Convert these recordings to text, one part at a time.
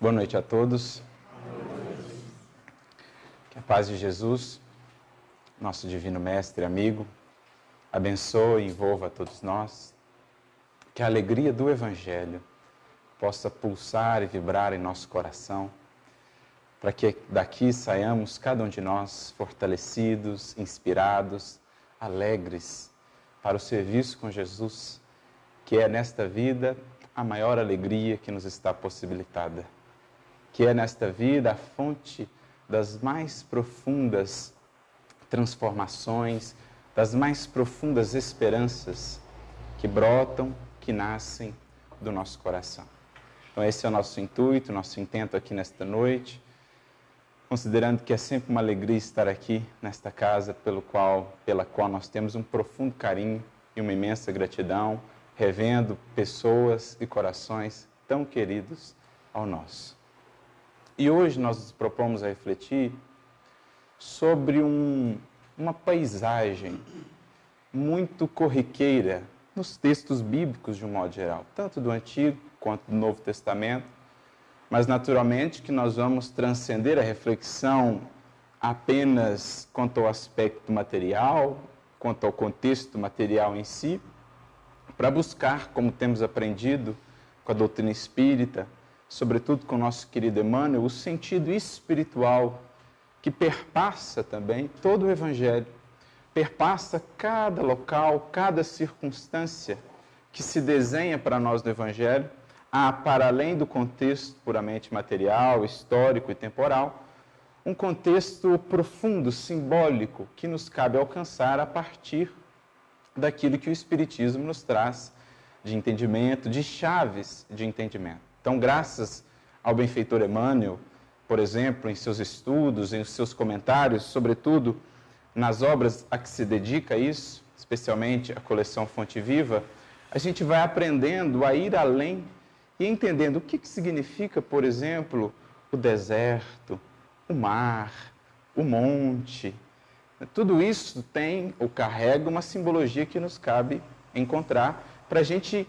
Boa noite a todos. Que a paz de Jesus, nosso divino mestre e amigo, abençoe e envolva a todos nós. Que a alegria do Evangelho possa pulsar e vibrar em nosso coração, para que daqui saiamos, cada um de nós, fortalecidos, inspirados, alegres para o serviço com Jesus, que é nesta vida a maior alegria que nos está possibilitada que é nesta vida a fonte das mais profundas transformações, das mais profundas esperanças que brotam, que nascem do nosso coração. Então, esse é o nosso intuito, nosso intento aqui nesta noite, considerando que é sempre uma alegria estar aqui nesta casa pelo qual, pela qual nós temos um profundo carinho e uma imensa gratidão, revendo pessoas e corações tão queridos ao nosso. E hoje nós nos propomos a refletir sobre um, uma paisagem muito corriqueira nos textos bíblicos de um modo geral, tanto do Antigo quanto do Novo Testamento, mas naturalmente que nós vamos transcender a reflexão apenas quanto ao aspecto material, quanto ao contexto material em si, para buscar, como temos aprendido com a doutrina espírita, sobretudo com o nosso querido Emmanuel, o sentido espiritual que perpassa também todo o Evangelho, perpassa cada local, cada circunstância que se desenha para nós no Evangelho, há, para além do contexto puramente material, histórico e temporal, um contexto profundo, simbólico, que nos cabe alcançar a partir daquilo que o Espiritismo nos traz de entendimento, de chaves de entendimento. Então, graças ao benfeitor Emmanuel, por exemplo, em seus estudos, em seus comentários, sobretudo nas obras a que se dedica isso, especialmente a coleção Fonte Viva, a gente vai aprendendo a ir além e entendendo o que, que significa, por exemplo, o deserto, o mar, o monte. Tudo isso tem ou carrega uma simbologia que nos cabe encontrar para a gente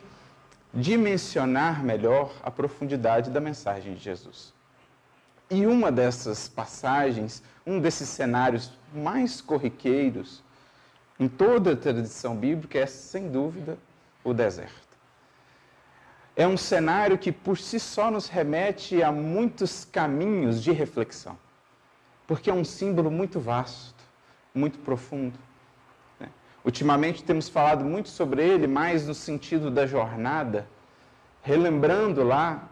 dimensionar melhor a profundidade da mensagem de Jesus. E uma dessas passagens, um desses cenários mais corriqueiros em toda a tradição bíblica é, sem dúvida, o deserto. É um cenário que por si só nos remete a muitos caminhos de reflexão, porque é um símbolo muito vasto, muito profundo. Ultimamente temos falado muito sobre ele, mais no sentido da jornada, relembrando lá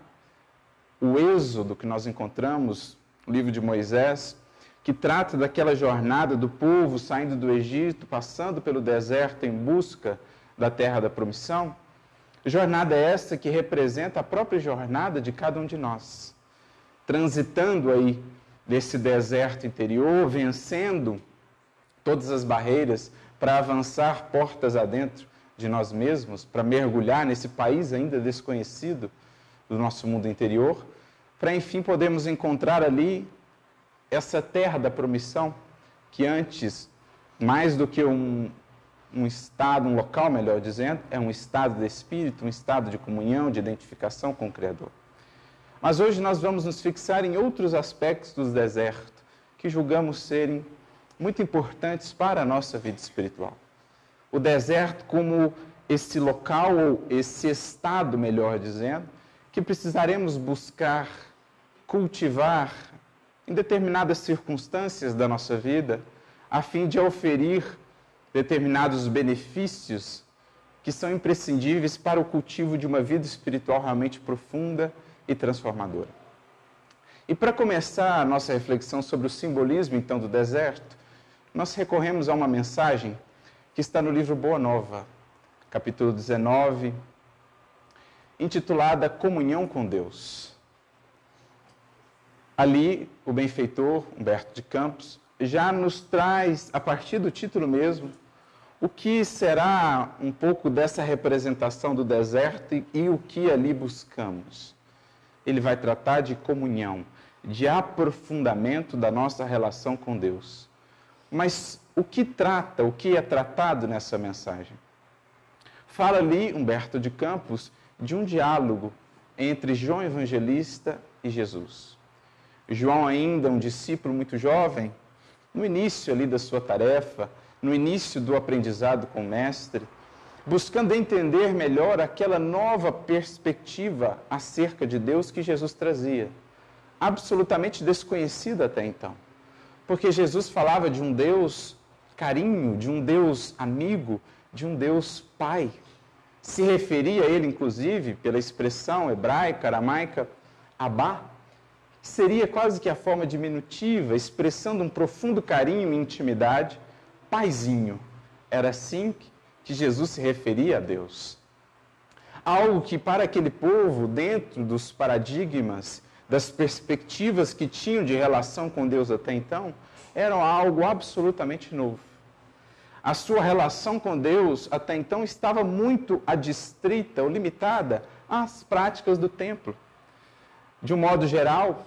o êxodo que nós encontramos, no livro de Moisés, que trata daquela jornada do povo saindo do Egito, passando pelo deserto em busca da terra da promissão. Jornada essa que representa a própria jornada de cada um de nós, transitando aí desse deserto interior, vencendo todas as barreiras para avançar portas adentro de nós mesmos, para mergulhar nesse país ainda desconhecido do nosso mundo interior, para enfim podermos encontrar ali essa terra da promissão, que antes, mais do que um, um estado, um local, melhor dizendo, é um estado de espírito, um estado de comunhão, de identificação com o Criador. Mas hoje nós vamos nos fixar em outros aspectos do deserto, que julgamos serem muito importantes para a nossa vida espiritual. O deserto como esse local, ou esse estado, melhor dizendo, que precisaremos buscar, cultivar em determinadas circunstâncias da nossa vida, a fim de oferir determinados benefícios que são imprescindíveis para o cultivo de uma vida espiritual realmente profunda e transformadora. E para começar a nossa reflexão sobre o simbolismo, então, do deserto, nós recorremos a uma mensagem que está no livro Boa Nova, capítulo 19, intitulada Comunhão com Deus. Ali, o benfeitor Humberto de Campos já nos traz, a partir do título mesmo, o que será um pouco dessa representação do deserto e, e o que ali buscamos. Ele vai tratar de comunhão, de aprofundamento da nossa relação com Deus. Mas o que trata, o que é tratado nessa mensagem? Fala ali Humberto de Campos de um diálogo entre João Evangelista e Jesus. João, ainda um discípulo muito jovem, no início ali da sua tarefa, no início do aprendizado com o Mestre, buscando entender melhor aquela nova perspectiva acerca de Deus que Jesus trazia, absolutamente desconhecida até então. Porque Jesus falava de um Deus carinho, de um Deus amigo, de um Deus pai. Se referia a ele, inclusive, pela expressão hebraica, aramaica, Abá, que seria quase que a forma diminutiva, expressando um profundo carinho e intimidade, paizinho. Era assim que Jesus se referia a Deus. Algo que para aquele povo, dentro dos paradigmas, das perspectivas que tinham de relação com Deus até então, era algo absolutamente novo. A sua relação com Deus até então estava muito adstrita ou limitada às práticas do templo. De um modo geral,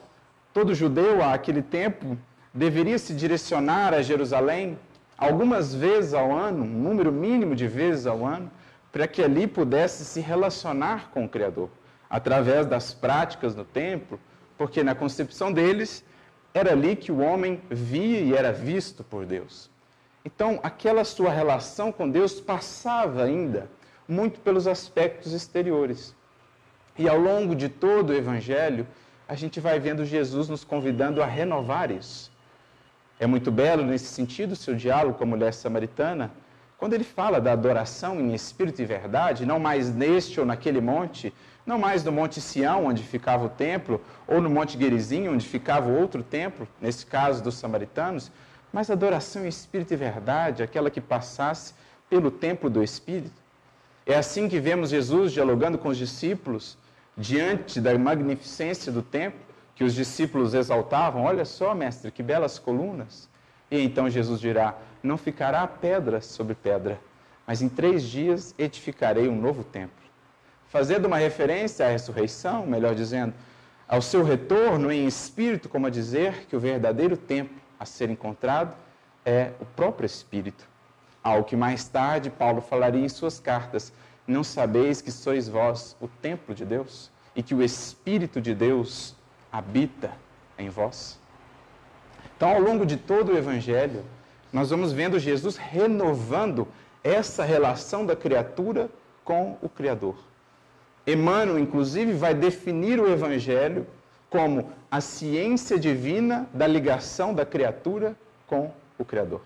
todo judeu àquele tempo deveria se direcionar a Jerusalém algumas vezes ao ano, um número mínimo de vezes ao ano, para que ali pudesse se relacionar com o Criador, através das práticas no templo, porque na concepção deles era ali que o homem via e era visto por Deus. Então, aquela sua relação com Deus passava ainda muito pelos aspectos exteriores. E ao longo de todo o Evangelho, a gente vai vendo Jesus nos convidando a renovar isso. É muito belo nesse sentido seu diálogo com a mulher samaritana, quando ele fala da adoração em espírito e verdade, não mais neste ou naquele monte, não mais no Monte Sião, onde ficava o templo, ou no Monte Gerizim, onde ficava outro templo, nesse caso dos samaritanos, mas adoração em espírito e verdade, aquela que passasse pelo templo do Espírito. É assim que vemos Jesus dialogando com os discípulos diante da magnificência do templo, que os discípulos exaltavam: Olha só, mestre, que belas colunas. E então Jesus dirá: Não ficará pedra sobre pedra, mas em três dias edificarei um novo templo. Fazendo uma referência à ressurreição, melhor dizendo, ao seu retorno em espírito, como a dizer que o verdadeiro templo a ser encontrado é o próprio Espírito. Ao que mais tarde Paulo falaria em suas cartas: Não sabeis que sois vós o templo de Deus e que o Espírito de Deus habita em vós? Então, ao longo de todo o Evangelho, nós vamos vendo Jesus renovando essa relação da criatura com o Criador. Emmanuel, inclusive, vai definir o Evangelho como a ciência divina da ligação da criatura com o Criador.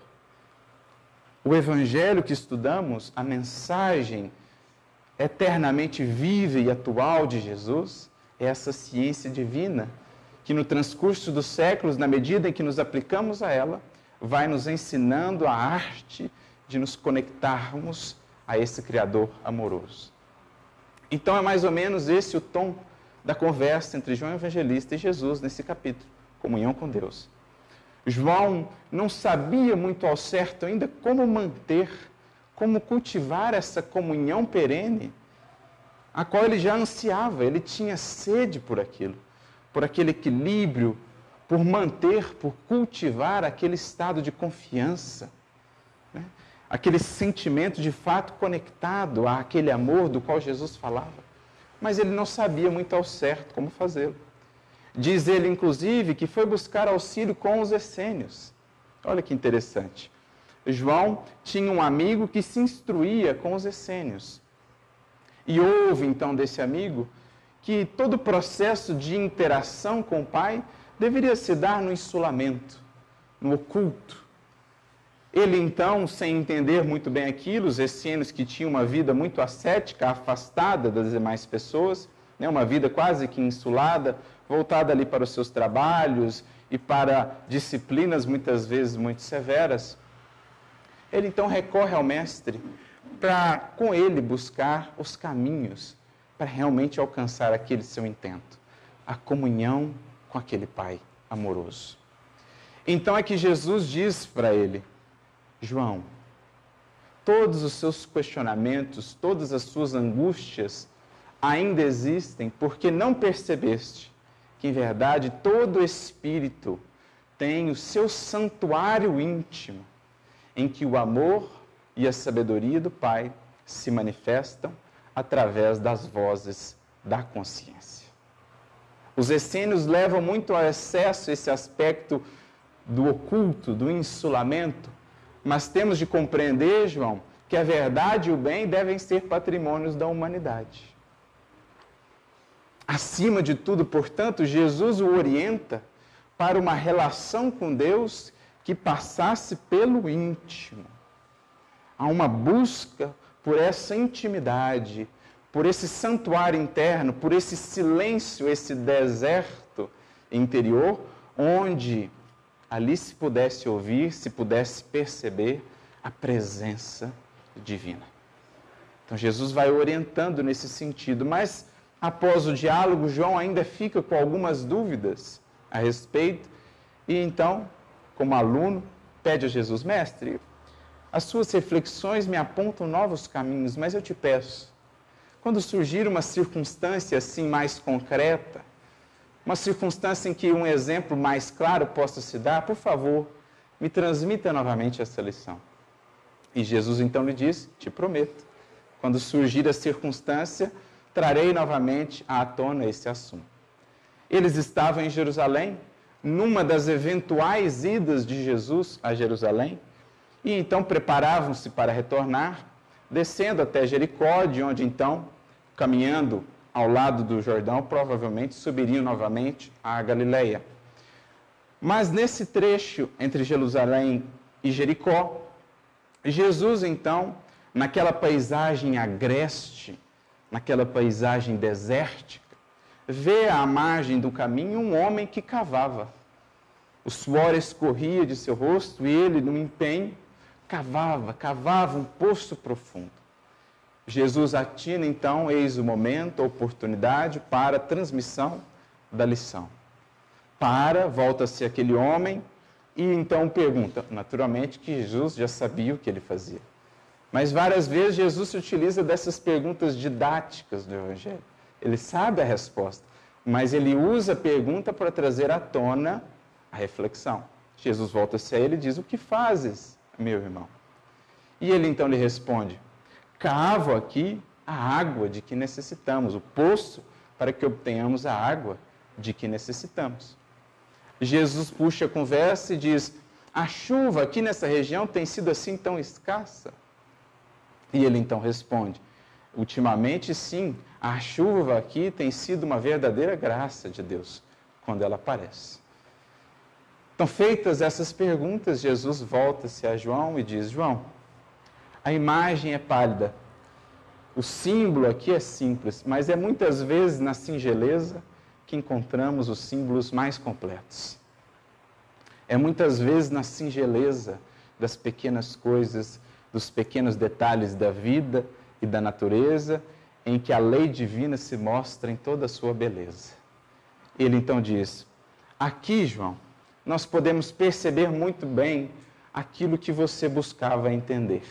O Evangelho que estudamos, a mensagem eternamente viva e atual de Jesus, é essa ciência divina que, no transcurso dos séculos, na medida em que nos aplicamos a ela, vai nos ensinando a arte de nos conectarmos a esse Criador amoroso. Então, é mais ou menos esse o tom da conversa entre João Evangelista e Jesus nesse capítulo, comunhão com Deus. João não sabia muito ao certo ainda como manter, como cultivar essa comunhão perene, a qual ele já ansiava, ele tinha sede por aquilo, por aquele equilíbrio, por manter, por cultivar aquele estado de confiança? Aquele sentimento de fato conectado àquele amor do qual Jesus falava mas ele não sabia muito ao certo como fazê-lo. Diz ele, inclusive, que foi buscar auxílio com os essênios. Olha que interessante. João tinha um amigo que se instruía com os essênios. E houve então desse amigo que todo o processo de interação com o pai deveria se dar no insulamento, no oculto, ele então, sem entender muito bem aquilo, os essênios que tinham uma vida muito ascética, afastada das demais pessoas, né, uma vida quase que insulada, voltada ali para os seus trabalhos e para disciplinas muitas vezes muito severas, ele então recorre ao mestre para com ele buscar os caminhos para realmente alcançar aquele seu intento, a comunhão com aquele pai amoroso. Então é que Jesus diz para ele: João, todos os seus questionamentos, todas as suas angústias ainda existem porque não percebeste que, em verdade, todo espírito tem o seu santuário íntimo, em que o amor e a sabedoria do Pai se manifestam através das vozes da consciência. Os essênios levam muito ao excesso esse aspecto do oculto, do insulamento, mas temos de compreender, João, que a verdade e o bem devem ser patrimônios da humanidade. Acima de tudo, portanto, Jesus o orienta para uma relação com Deus que passasse pelo íntimo. Há uma busca por essa intimidade, por esse santuário interno, por esse silêncio, esse deserto interior, onde ali se pudesse ouvir, se pudesse perceber a presença divina. Então Jesus vai orientando nesse sentido, mas após o diálogo, João ainda fica com algumas dúvidas a respeito e então, como aluno, pede a Jesus: Mestre, as suas reflexões me apontam novos caminhos, mas eu te peço, quando surgir uma circunstância assim mais concreta, uma circunstância em que um exemplo mais claro possa se dar, por favor, me transmita novamente essa lição. E Jesus então lhe diz: Te prometo, quando surgir a circunstância, trarei novamente à tona esse assunto. Eles estavam em Jerusalém, numa das eventuais idas de Jesus a Jerusalém, e então preparavam-se para retornar, descendo até Jericó, de onde então caminhando ao lado do Jordão, provavelmente subiriam novamente à Galileia. Mas nesse trecho entre Jerusalém e Jericó, Jesus então, naquela paisagem agreste, naquela paisagem desértica, vê à margem do caminho um homem que cavava. O suor escorria de seu rosto e ele, no empenho, cavava, cavava um poço profundo. Jesus atina então, eis o momento, a oportunidade para a transmissão da lição. Para, volta-se aquele homem e então pergunta. Naturalmente que Jesus já sabia o que ele fazia. Mas várias vezes Jesus se utiliza dessas perguntas didáticas do Evangelho. Ele sabe a resposta, mas ele usa a pergunta para trazer à tona a reflexão. Jesus volta-se a ele e diz: O que fazes, meu irmão? E ele então lhe responde: cavo aqui a água de que necessitamos, o poço para que obtenhamos a água de que necessitamos. Jesus puxa a conversa e diz: A chuva aqui nessa região tem sido assim tão escassa? E ele então responde: Ultimamente, sim, a chuva aqui tem sido uma verdadeira graça de Deus quando ela aparece. Então, feitas essas perguntas, Jesus volta-se a João e diz: João, a imagem é pálida. O símbolo aqui é simples, mas é muitas vezes na singeleza que encontramos os símbolos mais completos. É muitas vezes na singeleza das pequenas coisas, dos pequenos detalhes da vida e da natureza, em que a lei divina se mostra em toda a sua beleza. Ele então diz: Aqui, João, nós podemos perceber muito bem aquilo que você buscava entender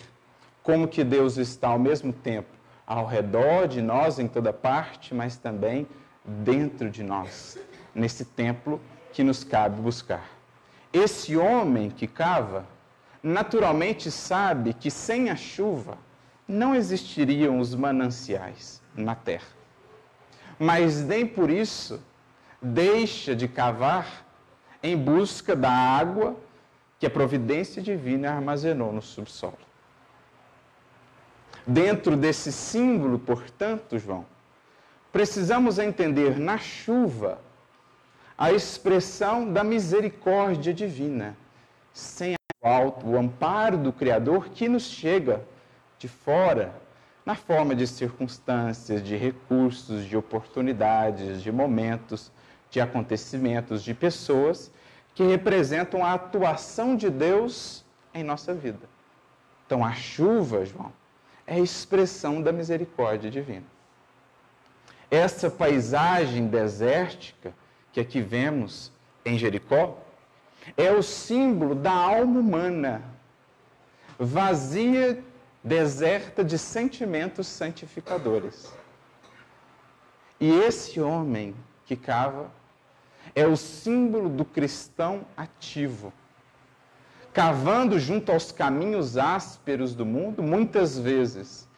como que Deus está ao mesmo tempo ao redor de nós em toda parte, mas também dentro de nós, nesse templo que nos cabe buscar. Esse homem que cava, naturalmente sabe que sem a chuva não existiriam os mananciais na terra. Mas nem por isso deixa de cavar em busca da água que a providência divina armazenou no subsolo. Dentro desse símbolo, portanto, João, precisamos entender na chuva a expressão da misericórdia divina, sem o alto, o amparo do Criador que nos chega de fora, na forma de circunstâncias, de recursos, de oportunidades, de momentos, de acontecimentos, de pessoas que representam a atuação de Deus em nossa vida. Então, a chuva, João, é a expressão da misericórdia divina. Essa paisagem desértica que aqui vemos em Jericó é o símbolo da alma humana, vazia, deserta de sentimentos santificadores. E esse homem que cava é o símbolo do cristão ativo cavando junto aos caminhos ásperos do mundo, muitas vezes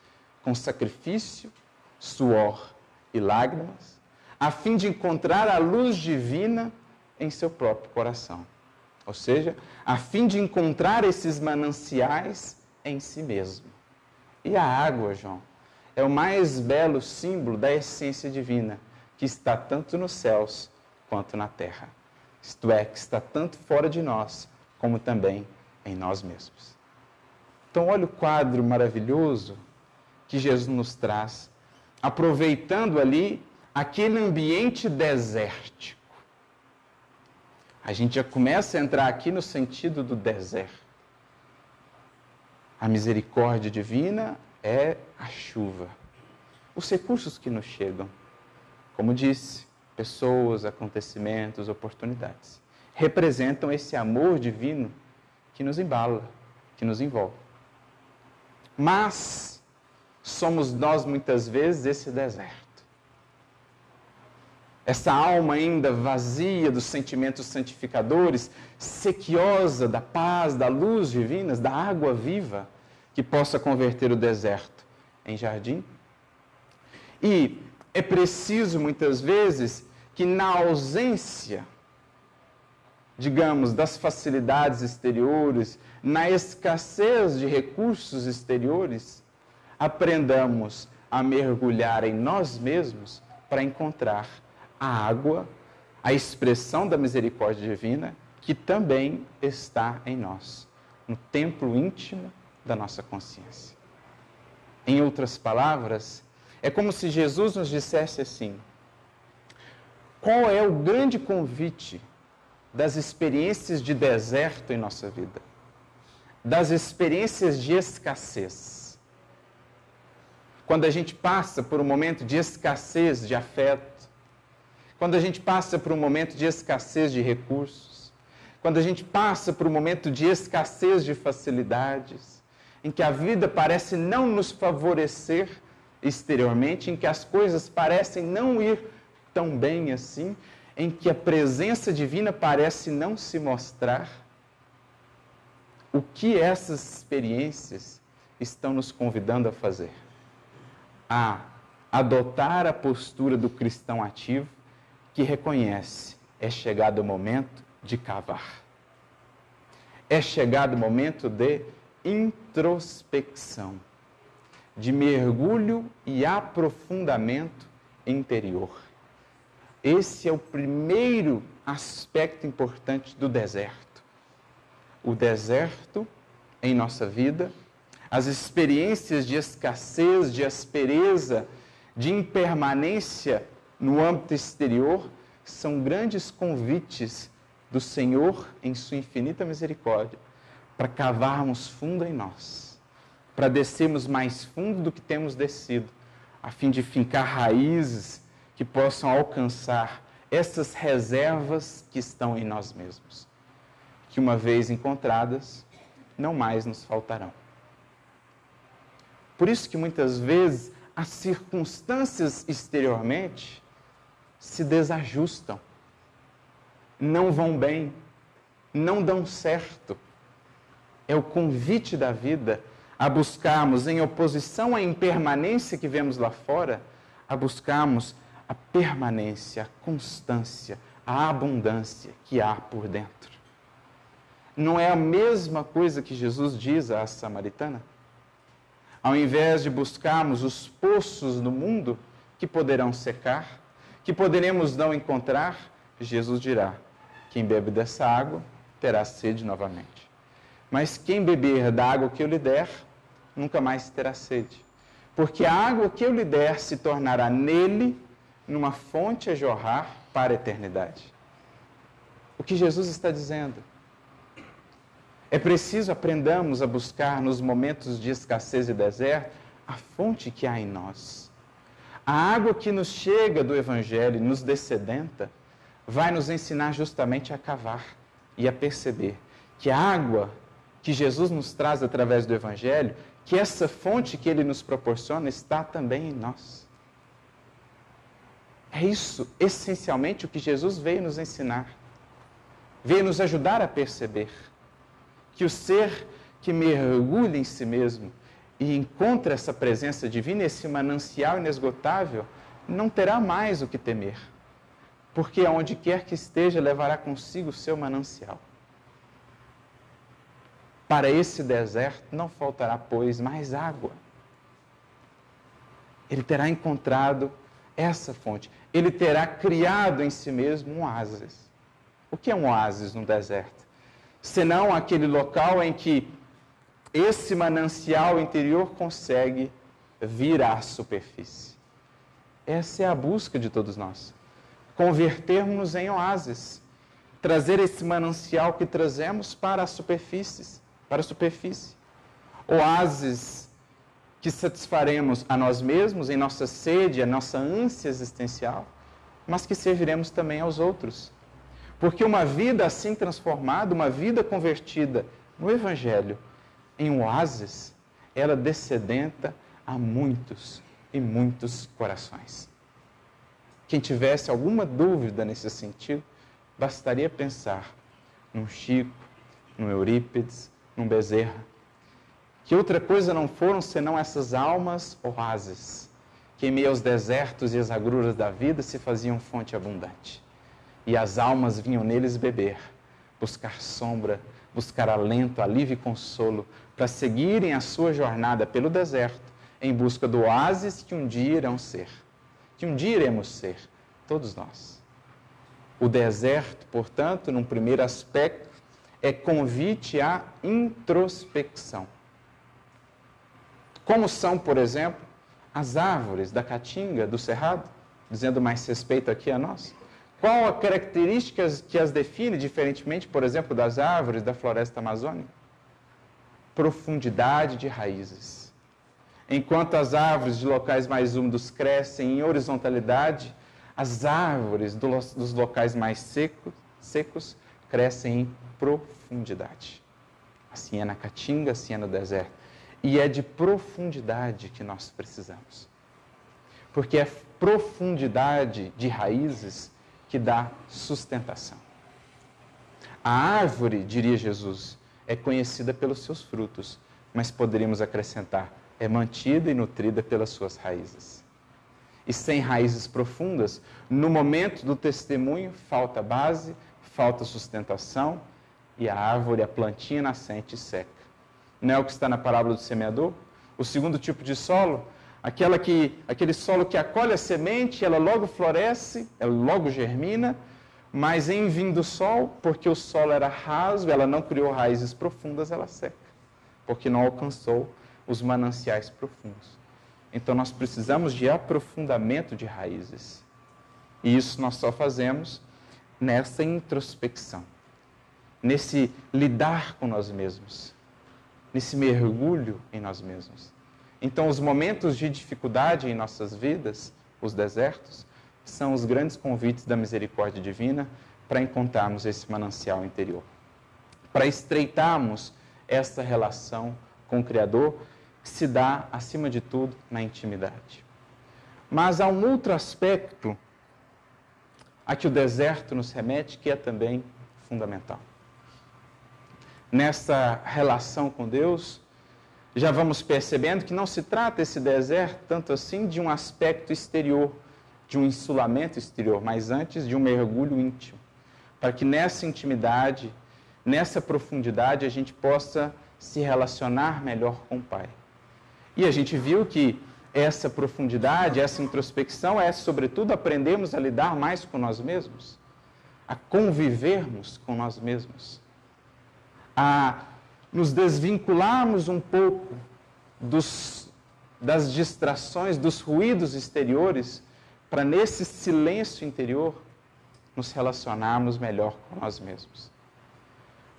com sacrifício, suor e lágrimas, a fim de encontrar a luz divina em seu próprio coração. Ou seja, a fim de encontrar esses mananciais em si mesmo. E a água, João, é o mais belo símbolo da essência divina, que está tanto nos céus quanto na terra. Isto é, que está tanto fora de nós, como também em nós mesmos. Então, olha o quadro maravilhoso que Jesus nos traz, aproveitando ali aquele ambiente desértico. A gente já começa a entrar aqui no sentido do deserto. A misericórdia divina é a chuva. Os recursos que nos chegam, como disse, pessoas, acontecimentos, oportunidades, representam esse amor divino que nos embala, que nos envolve. Mas somos nós muitas vezes esse deserto. Essa alma ainda vazia dos sentimentos santificadores, sequiosa da paz, da luz divinas, da água viva, que possa converter o deserto em jardim. E é preciso muitas vezes que na ausência digamos, das facilidades exteriores, na escassez de recursos exteriores, aprendamos a mergulhar em nós mesmos para encontrar a água, a expressão da misericórdia divina que também está em nós, no templo íntimo da nossa consciência. Em outras palavras, é como se Jesus nos dissesse assim: qual é o grande convite das experiências de deserto em nossa vida, das experiências de escassez. Quando a gente passa por um momento de escassez de afeto, quando a gente passa por um momento de escassez de recursos, quando a gente passa por um momento de escassez de facilidades, em que a vida parece não nos favorecer exteriormente, em que as coisas parecem não ir tão bem assim, em que a presença divina parece não se mostrar, o que essas experiências estão nos convidando a fazer? A adotar a postura do cristão ativo que reconhece é chegado o momento de cavar. É chegado o momento de introspecção, de mergulho e aprofundamento interior. Esse é o primeiro aspecto importante do deserto. O deserto em nossa vida, as experiências de escassez, de aspereza, de impermanência no âmbito exterior, são grandes convites do Senhor em Sua infinita misericórdia para cavarmos fundo em nós, para descermos mais fundo do que temos descido, a fim de fincar raízes que possam alcançar essas reservas que estão em nós mesmos, que uma vez encontradas, não mais nos faltarão. Por isso que muitas vezes as circunstâncias exteriormente se desajustam, não vão bem, não dão certo. É o convite da vida a buscarmos, em oposição à impermanência que vemos lá fora, a buscarmos a permanência, a constância, a abundância que há por dentro. Não é a mesma coisa que Jesus diz à samaritana? Ao invés de buscarmos os poços do mundo que poderão secar, que poderemos não encontrar, Jesus dirá: quem bebe dessa água terá sede novamente. Mas quem beber da água que eu lhe der, nunca mais terá sede. Porque a água que eu lhe der se tornará nele numa fonte a jorrar para a eternidade. O que Jesus está dizendo? É preciso aprendamos a buscar nos momentos de escassez e deserto a fonte que há em nós. A água que nos chega do Evangelho, nos descedenta, vai nos ensinar justamente a cavar e a perceber que a água que Jesus nos traz através do Evangelho, que essa fonte que ele nos proporciona está também em nós. É isso, essencialmente, o que Jesus veio nos ensinar. Veio nos ajudar a perceber que o ser que mergulha em si mesmo e encontra essa presença divina, esse manancial inesgotável, não terá mais o que temer, porque aonde quer que esteja levará consigo o seu manancial. Para esse deserto não faltará, pois, mais água. Ele terá encontrado essa fonte. Ele terá criado em si mesmo um oásis. O que é um oásis no deserto? Senão aquele local em que esse manancial interior consegue vir à superfície. Essa é a busca de todos nós. Convertermos-nos em oásis. Trazer esse manancial que trazemos para a superfície, para a superfície. Oásis que satisfaremos a nós mesmos em nossa sede, a nossa ânsia existencial, mas que serviremos também aos outros. Porque uma vida assim transformada, uma vida convertida no Evangelho, em oásis, ela descedenta a muitos e muitos corações. Quem tivesse alguma dúvida nesse sentido, bastaria pensar num Chico, num Eurípides, num Bezerra, que outra coisa não foram senão essas almas oásis, que em meio aos desertos e às agruras da vida se faziam fonte abundante. E as almas vinham neles beber, buscar sombra, buscar alento, alívio e consolo, para seguirem a sua jornada pelo deserto, em busca do oásis que um dia irão ser, que um dia iremos ser, todos nós. O deserto, portanto, num primeiro aspecto, é convite à introspecção como são, por exemplo, as árvores da caatinga, do cerrado, dizendo mais respeito aqui a nós? Qual a característica que as define diferentemente, por exemplo, das árvores da floresta amazônica? Profundidade de raízes. Enquanto as árvores de locais mais úmidos crescem em horizontalidade, as árvores dos locais mais secos, secos crescem em profundidade. Assim é na caatinga, assim é no deserto. E é de profundidade que nós precisamos. Porque é profundidade de raízes que dá sustentação. A árvore, diria Jesus, é conhecida pelos seus frutos, mas poderíamos acrescentar, é mantida e nutrida pelas suas raízes. E sem raízes profundas, no momento do testemunho, falta base, falta sustentação, e a árvore, a plantinha nascente seca não é o que está na parábola do semeador? O segundo tipo de solo, aquela que, aquele solo que acolhe a semente, ela logo floresce, ela logo germina, mas em vindo o sol, porque o solo era raso, ela não criou raízes profundas, ela seca, porque não alcançou os mananciais profundos. Então nós precisamos de aprofundamento de raízes. E isso nós só fazemos nessa introspecção, nesse lidar com nós mesmos nesse mergulho em nós mesmos. Então, os momentos de dificuldade em nossas vidas, os desertos, são os grandes convites da misericórdia divina para encontrarmos esse manancial interior. Para estreitarmos essa relação com o Criador, que se dá, acima de tudo, na intimidade. Mas há um outro aspecto a que o deserto nos remete que é também fundamental nessa relação com Deus, já vamos percebendo que não se trata esse deserto tanto assim de um aspecto exterior, de um insulamento exterior, mas antes de um mergulho íntimo, para que nessa intimidade, nessa profundidade, a gente possa se relacionar melhor com o Pai. E a gente viu que essa profundidade, essa introspecção é, sobretudo, aprendermos a lidar mais com nós mesmos, a convivermos com nós mesmos a nos desvincularmos um pouco dos, das distrações, dos ruídos exteriores, para nesse silêncio interior nos relacionarmos melhor com nós mesmos.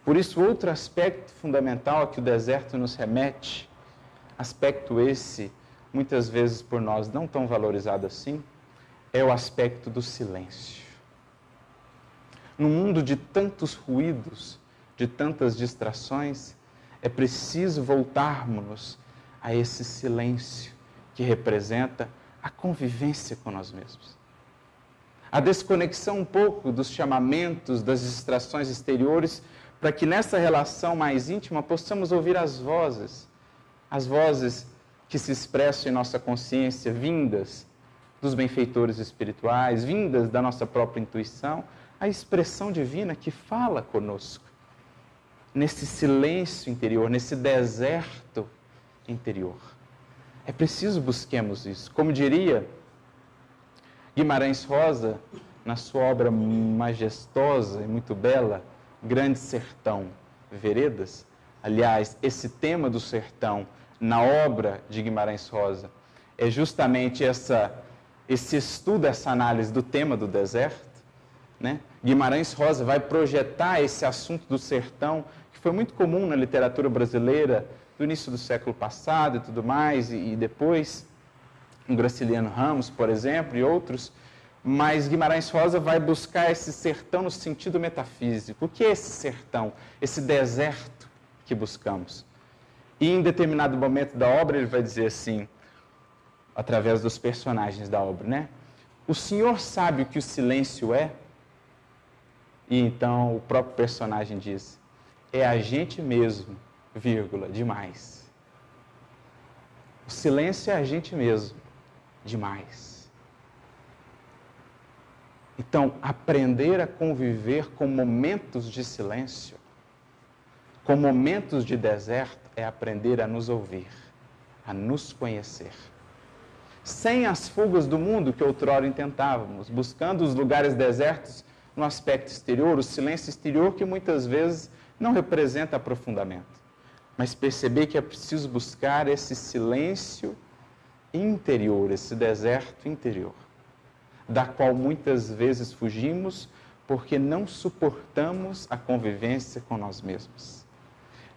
Por isso, outro aspecto fundamental que o deserto nos remete, aspecto esse muitas vezes por nós não tão valorizado assim, é o aspecto do silêncio. No mundo de tantos ruídos, de tantas distrações, é preciso voltarmos a esse silêncio que representa a convivência com nós mesmos. A desconexão um pouco dos chamamentos, das distrações exteriores, para que nessa relação mais íntima possamos ouvir as vozes, as vozes que se expressam em nossa consciência, vindas dos benfeitores espirituais, vindas da nossa própria intuição, a expressão divina que fala conosco nesse silêncio interior, nesse deserto interior. É preciso busquemos isso. Como diria Guimarães Rosa, na sua obra majestosa e muito bela, Grande Sertão, Veredas. Aliás, esse tema do sertão na obra de Guimarães Rosa é justamente essa, esse estudo, essa análise do tema do deserto. Né? Guimarães Rosa vai projetar esse assunto do sertão, que foi muito comum na literatura brasileira do início do século passado e tudo mais, e, e depois, um Graciliano Ramos, por exemplo, e outros, mas Guimarães Rosa vai buscar esse sertão no sentido metafísico. O que é esse sertão? Esse deserto que buscamos. E em determinado momento da obra ele vai dizer assim, através dos personagens da obra, né? O senhor sabe o que o silêncio é? E então o próprio personagem diz: é a gente mesmo, vírgula, demais. O silêncio é a gente mesmo, demais. Então, aprender a conviver com momentos de silêncio, com momentos de deserto, é aprender a nos ouvir, a nos conhecer. Sem as fugas do mundo que outrora intentávamos, buscando os lugares desertos no aspecto exterior, o silêncio exterior que muitas vezes não representa aprofundamento. Mas perceber que é preciso buscar esse silêncio interior, esse deserto interior da qual muitas vezes fugimos porque não suportamos a convivência com nós mesmos.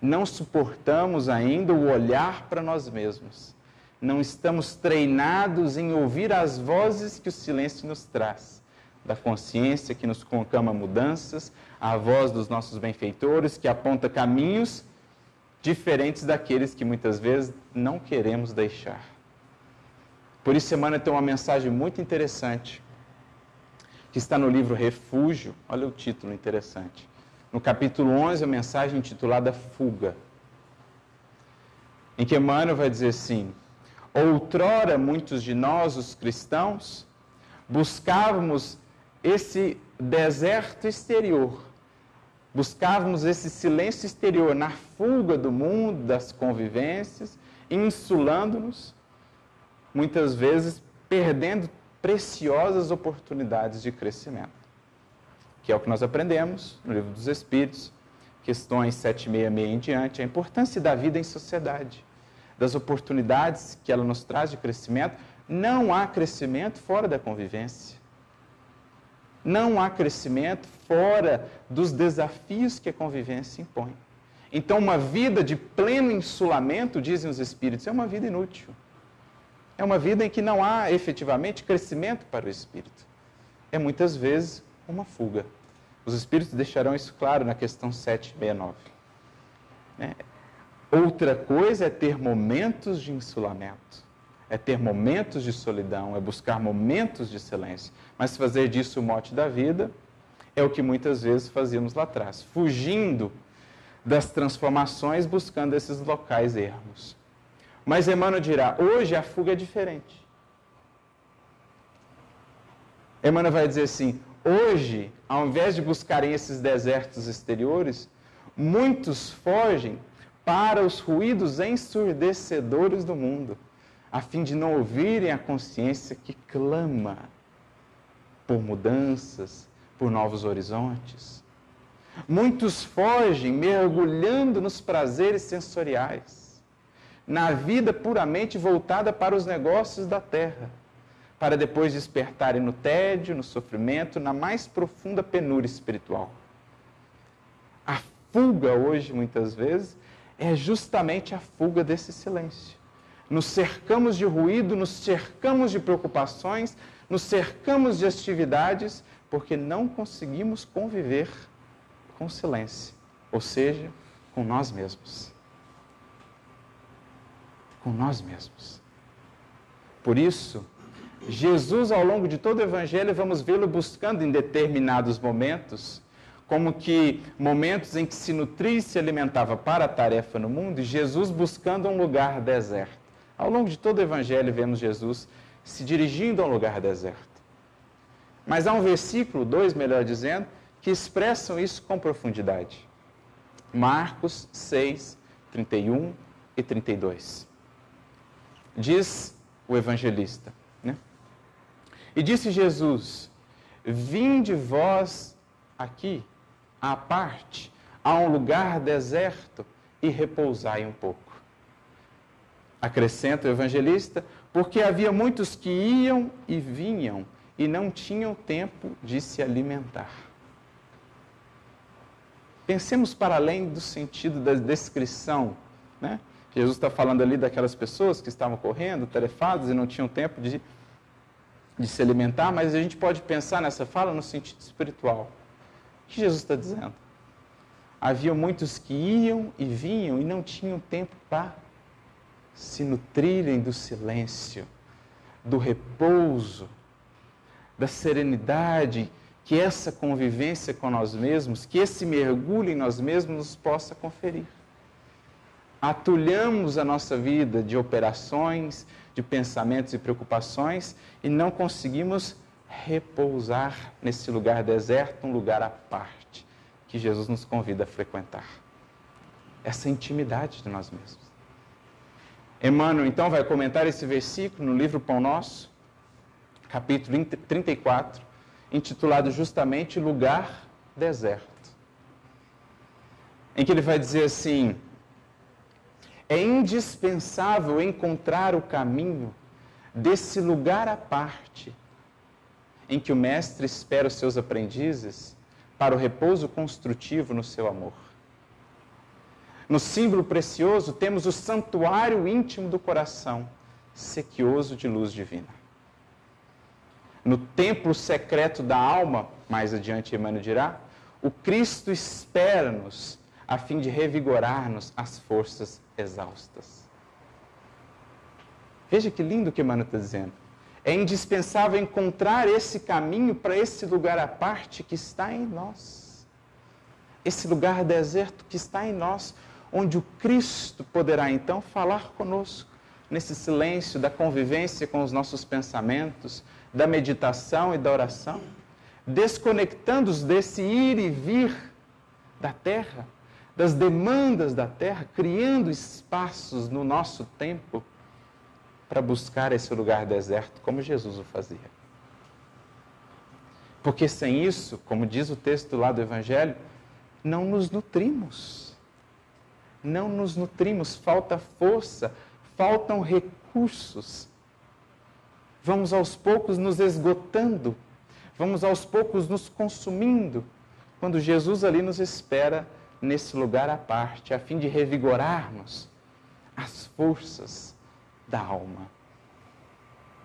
Não suportamos ainda o olhar para nós mesmos. Não estamos treinados em ouvir as vozes que o silêncio nos traz, da consciência que nos conclama mudanças, a voz dos nossos benfeitores que aponta caminhos diferentes daqueles que muitas vezes não queremos deixar. Por isso, semana tem uma mensagem muito interessante, que está no livro Refúgio. Olha o título interessante. No capítulo 11, a mensagem intitulada Fuga. Em que Emmanuel vai dizer assim: Outrora, muitos de nós, os cristãos, buscávamos esse deserto exterior, buscávamos esse silêncio exterior na fuga do mundo, das convivências, insulando-nos muitas vezes perdendo preciosas oportunidades de crescimento, que é o que nós aprendemos no livro dos Espíritos, questões 766 em diante, a importância da vida em sociedade, das oportunidades que ela nos traz de crescimento. Não há crescimento fora da convivência. Não há crescimento fora dos desafios que a convivência impõe. Então, uma vida de pleno insulamento, dizem os Espíritos, é uma vida inútil. É uma vida em que não há efetivamente crescimento para o espírito. É muitas vezes uma fuga. Os espíritos deixarão isso claro na questão 769. Né? Outra coisa é ter momentos de insulamento, é ter momentos de solidão, é buscar momentos de silêncio. Mas fazer disso o mote da vida é o que muitas vezes fazíamos lá atrás, fugindo das transformações, buscando esses locais ermos. Mas Emmanuel dirá: hoje a fuga é diferente. Emmanuel vai dizer assim: hoje, ao invés de buscarem esses desertos exteriores, muitos fogem para os ruídos ensurdecedores do mundo, a fim de não ouvirem a consciência que clama por mudanças, por novos horizontes. Muitos fogem mergulhando nos prazeres sensoriais na vida puramente voltada para os negócios da terra, para depois despertarem no tédio, no sofrimento, na mais profunda penúria espiritual. A fuga hoje, muitas vezes, é justamente a fuga desse silêncio. Nos cercamos de ruído, nos cercamos de preocupações, nos cercamos de atividades, porque não conseguimos conviver com o silêncio, ou seja, com nós mesmos com nós mesmos. Por isso, Jesus, ao longo de todo o Evangelho, vamos vê-lo buscando em determinados momentos, como que momentos em que se nutria e se alimentava para a tarefa no mundo, e Jesus buscando um lugar deserto. Ao longo de todo o Evangelho, vemos Jesus se dirigindo a um lugar deserto. Mas há um versículo, dois melhor dizendo, que expressam isso com profundidade. Marcos 6, 31 e 32. Diz o evangelista, né? E disse Jesus: Vinde vós aqui, à parte, a um lugar deserto e repousai um pouco. Acrescenta o evangelista, porque havia muitos que iam e vinham e não tinham tempo de se alimentar. Pensemos para além do sentido da descrição. Né? Jesus está falando ali daquelas pessoas que estavam correndo, tarefadas e não tinham tempo de, de se alimentar, mas a gente pode pensar nessa fala no sentido espiritual. O que Jesus está dizendo? Havia muitos que iam e vinham e não tinham tempo para se nutrirem do silêncio, do repouso, da serenidade que essa convivência com nós mesmos, que esse mergulho em nós mesmos nos possa conferir. Atulhamos a nossa vida de operações, de pensamentos e preocupações e não conseguimos repousar nesse lugar deserto, um lugar à parte, que Jesus nos convida a frequentar. Essa intimidade de nós mesmos. Emmanuel, então, vai comentar esse versículo no livro Pão Nosso, capítulo 34, intitulado justamente Lugar Deserto. Em que ele vai dizer assim: é indispensável encontrar o caminho desse lugar à parte, em que o Mestre espera os seus aprendizes para o repouso construtivo no seu amor. No símbolo precioso temos o santuário íntimo do coração, sequioso de luz divina. No templo secreto da alma, mais adiante Emmanuel dirá, o Cristo espera-nos a fim de revigorar-nos as forças exaustas. Veja que lindo que Emmanuel está dizendo. É indispensável encontrar esse caminho para esse lugar à parte que está em nós. Esse lugar deserto que está em nós, onde o Cristo poderá então falar conosco, nesse silêncio da convivência com os nossos pensamentos, da meditação e da oração, desconectando-os desse ir e vir da terra, das demandas da terra, criando espaços no nosso tempo para buscar esse lugar deserto, como Jesus o fazia. Porque sem isso, como diz o texto lá do Evangelho, não nos nutrimos não nos nutrimos, falta força, faltam recursos. Vamos aos poucos nos esgotando, vamos aos poucos nos consumindo, quando Jesus ali nos espera nesse lugar à parte, a fim de revigorarmos as forças da alma.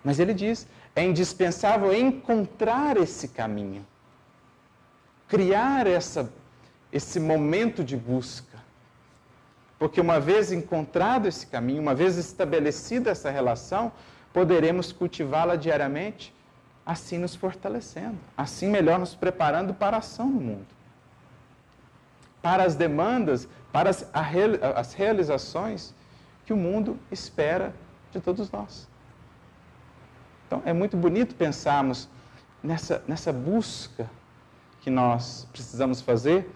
Mas ele diz: é indispensável encontrar esse caminho, criar essa, esse momento de busca porque uma vez encontrado esse caminho, uma vez estabelecida essa relação, poderemos cultivá-la diariamente, assim nos fortalecendo, assim melhor nos preparando para a ação no mundo. Para as demandas, para as, realizações que o mundo espera de todos nós. Então, é muito bonito pensarmos nessa, nessa busca que nós precisamos fazer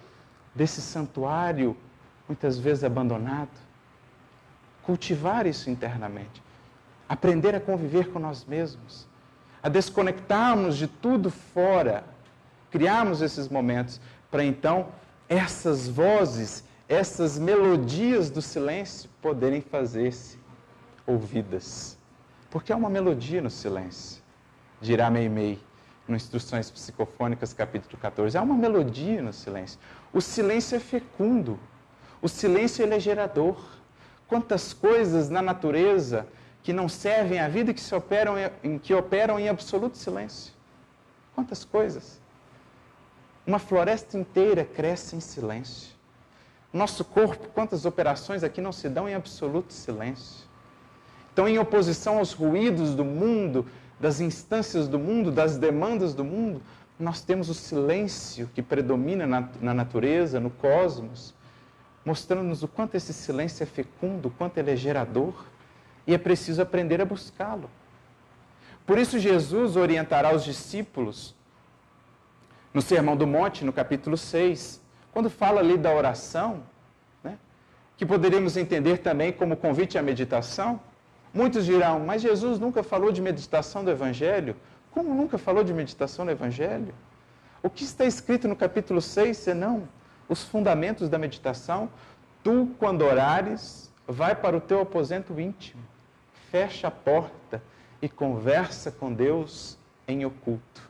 desse santuário muitas vezes abandonado. Cultivar isso internamente. Aprender a conviver com nós mesmos. A desconectarmos de tudo fora. Criarmos esses momentos para então essas vozes, essas melodias do silêncio poderem fazer-se ouvidas. Porque há uma melodia no silêncio, dirá Meimei, no Instruções Psicofônicas, capítulo 14. Há uma melodia no silêncio. O silêncio é fecundo. O silêncio ele é gerador. Quantas coisas na natureza que não servem à vida que se operam em, que operam em absoluto silêncio. Quantas coisas. Uma floresta inteira cresce em silêncio. Nosso corpo, quantas operações aqui não se dão em absoluto silêncio. Então, em oposição aos ruídos do mundo, das instâncias do mundo, das demandas do mundo, nós temos o silêncio que predomina na, na natureza, no cosmos, mostrando-nos o quanto esse silêncio é fecundo, o quanto ele é gerador, e é preciso aprender a buscá-lo. Por isso, Jesus orientará os discípulos no Sermão do Monte, no capítulo 6, quando fala ali da oração, né, que poderíamos entender também como convite à meditação. Muitos dirão, mas Jesus nunca falou de meditação do Evangelho? Como nunca falou de meditação do Evangelho? O que está escrito no capítulo 6, senão os fundamentos da meditação? Tu, quando orares, vai para o teu aposento íntimo, fecha a porta e conversa com Deus em oculto.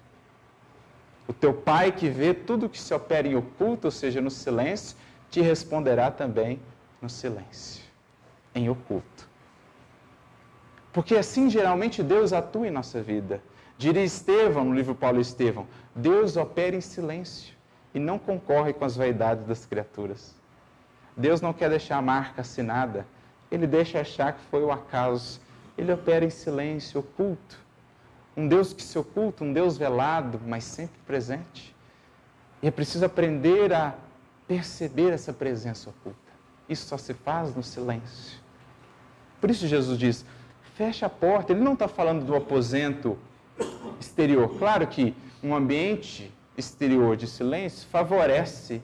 O teu pai que vê tudo que se opera em oculto, ou seja, no silêncio, te responderá também no silêncio, em oculto. Porque assim geralmente Deus atua em nossa vida. Diria Estevão, no livro Paulo Estevão, Deus opera em silêncio e não concorre com as vaidades das criaturas. Deus não quer deixar a marca assinada, ele deixa achar que foi o acaso. Ele opera em silêncio, oculto um Deus que se oculta, um Deus velado, mas sempre presente. E é preciso aprender a perceber essa presença oculta. Isso só se faz no silêncio. Por isso Jesus diz: fecha a porta. Ele não está falando do aposento exterior. Claro que um ambiente exterior de silêncio favorece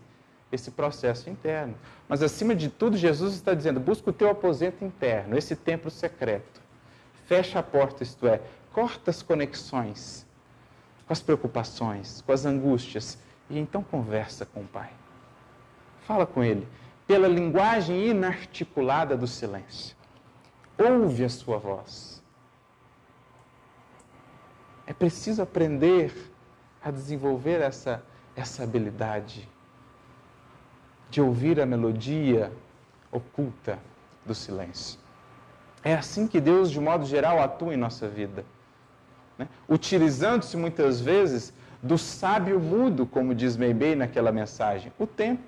esse processo interno. Mas acima de tudo, Jesus está dizendo: busca o teu aposento interno, esse templo secreto. Fecha a porta, isto é, corta as conexões com as preocupações, com as angústias e então conversa com o Pai. Fala com Ele pela linguagem inarticulada do silêncio. Ouve a sua voz. É preciso aprender a desenvolver essa, essa habilidade de ouvir a melodia oculta do silêncio. É assim que Deus, de modo geral, atua em nossa vida né? utilizando-se muitas vezes do sábio mudo, como diz Meibei naquela mensagem, o tempo,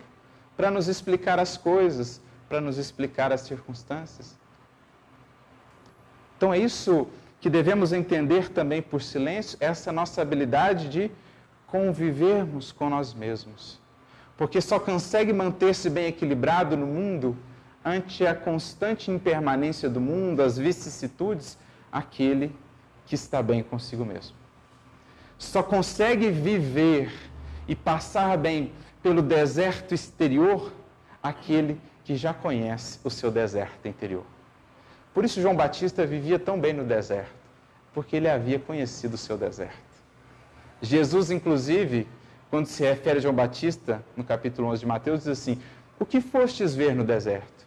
para nos explicar as coisas, para nos explicar as circunstâncias. Então é isso que devemos entender também por silêncio, essa nossa habilidade de convivermos com nós mesmos. Porque só consegue manter-se bem equilibrado no mundo ante a constante impermanência do mundo, as vicissitudes, aquele que está bem consigo mesmo. Só consegue viver e passar bem pelo deserto exterior aquele que já conhece o seu deserto interior. Por isso João Batista vivia tão bem no deserto, porque ele havia conhecido o seu deserto. Jesus, inclusive, quando se refere a João Batista, no capítulo 11 de Mateus, diz assim: O que fostes ver no deserto?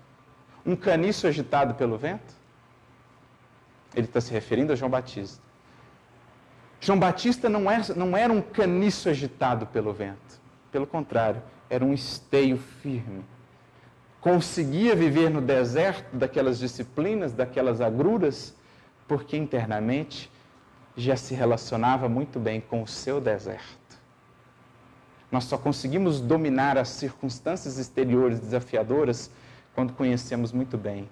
Um caniço agitado pelo vento? Ele está se referindo a João Batista. João Batista não era, é, não era um caniço agitado pelo vento. Pelo contrário, era um esteio firme. Conseguia viver no deserto daquelas disciplinas, daquelas agruras, porque internamente já se relacionava muito bem com o seu deserto. Nós só conseguimos dominar as circunstâncias exteriores desafiadoras quando conhecemos muito bem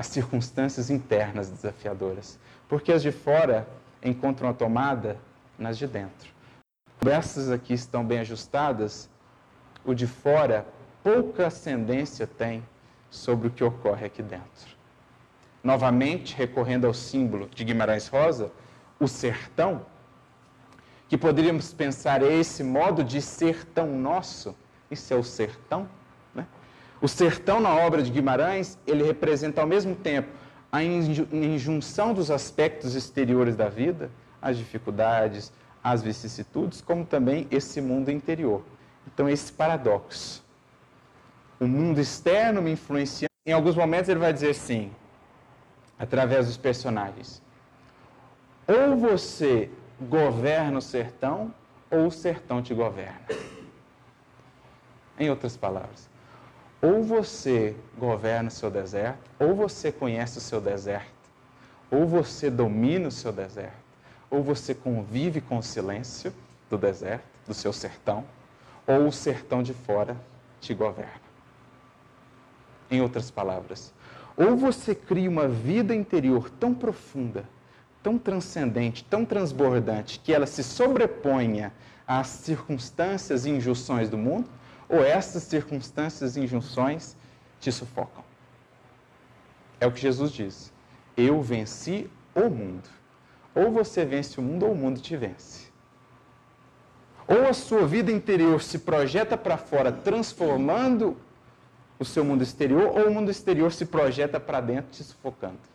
as circunstâncias internas desafiadoras, porque as de fora encontram a tomada nas de dentro. Essas aqui estão bem ajustadas, o de fora pouca ascendência tem sobre o que ocorre aqui dentro. Novamente, recorrendo ao símbolo de Guimarães Rosa, o sertão, que poderíamos pensar é esse modo de ser tão nosso, isso é o sertão, o sertão na obra de Guimarães, ele representa ao mesmo tempo a injunção dos aspectos exteriores da vida, as dificuldades, as vicissitudes, como também esse mundo interior. Então, esse paradoxo. O mundo externo me influencia. Em alguns momentos ele vai dizer assim, através dos personagens: ou você governa o sertão, ou o sertão te governa. Em outras palavras, ou você governa o seu deserto, ou você conhece o seu deserto, ou você domina o seu deserto, ou você convive com o silêncio do deserto, do seu sertão, ou o sertão de fora te governa. Em outras palavras, ou você cria uma vida interior tão profunda, tão transcendente, tão transbordante, que ela se sobreponha às circunstâncias e injunções do mundo, ou estas circunstâncias e injunções te sufocam. É o que Jesus diz. Eu venci o mundo. Ou você vence o mundo ou o mundo te vence. Ou a sua vida interior se projeta para fora, transformando o seu mundo exterior, ou o mundo exterior se projeta para dentro, te sufocando.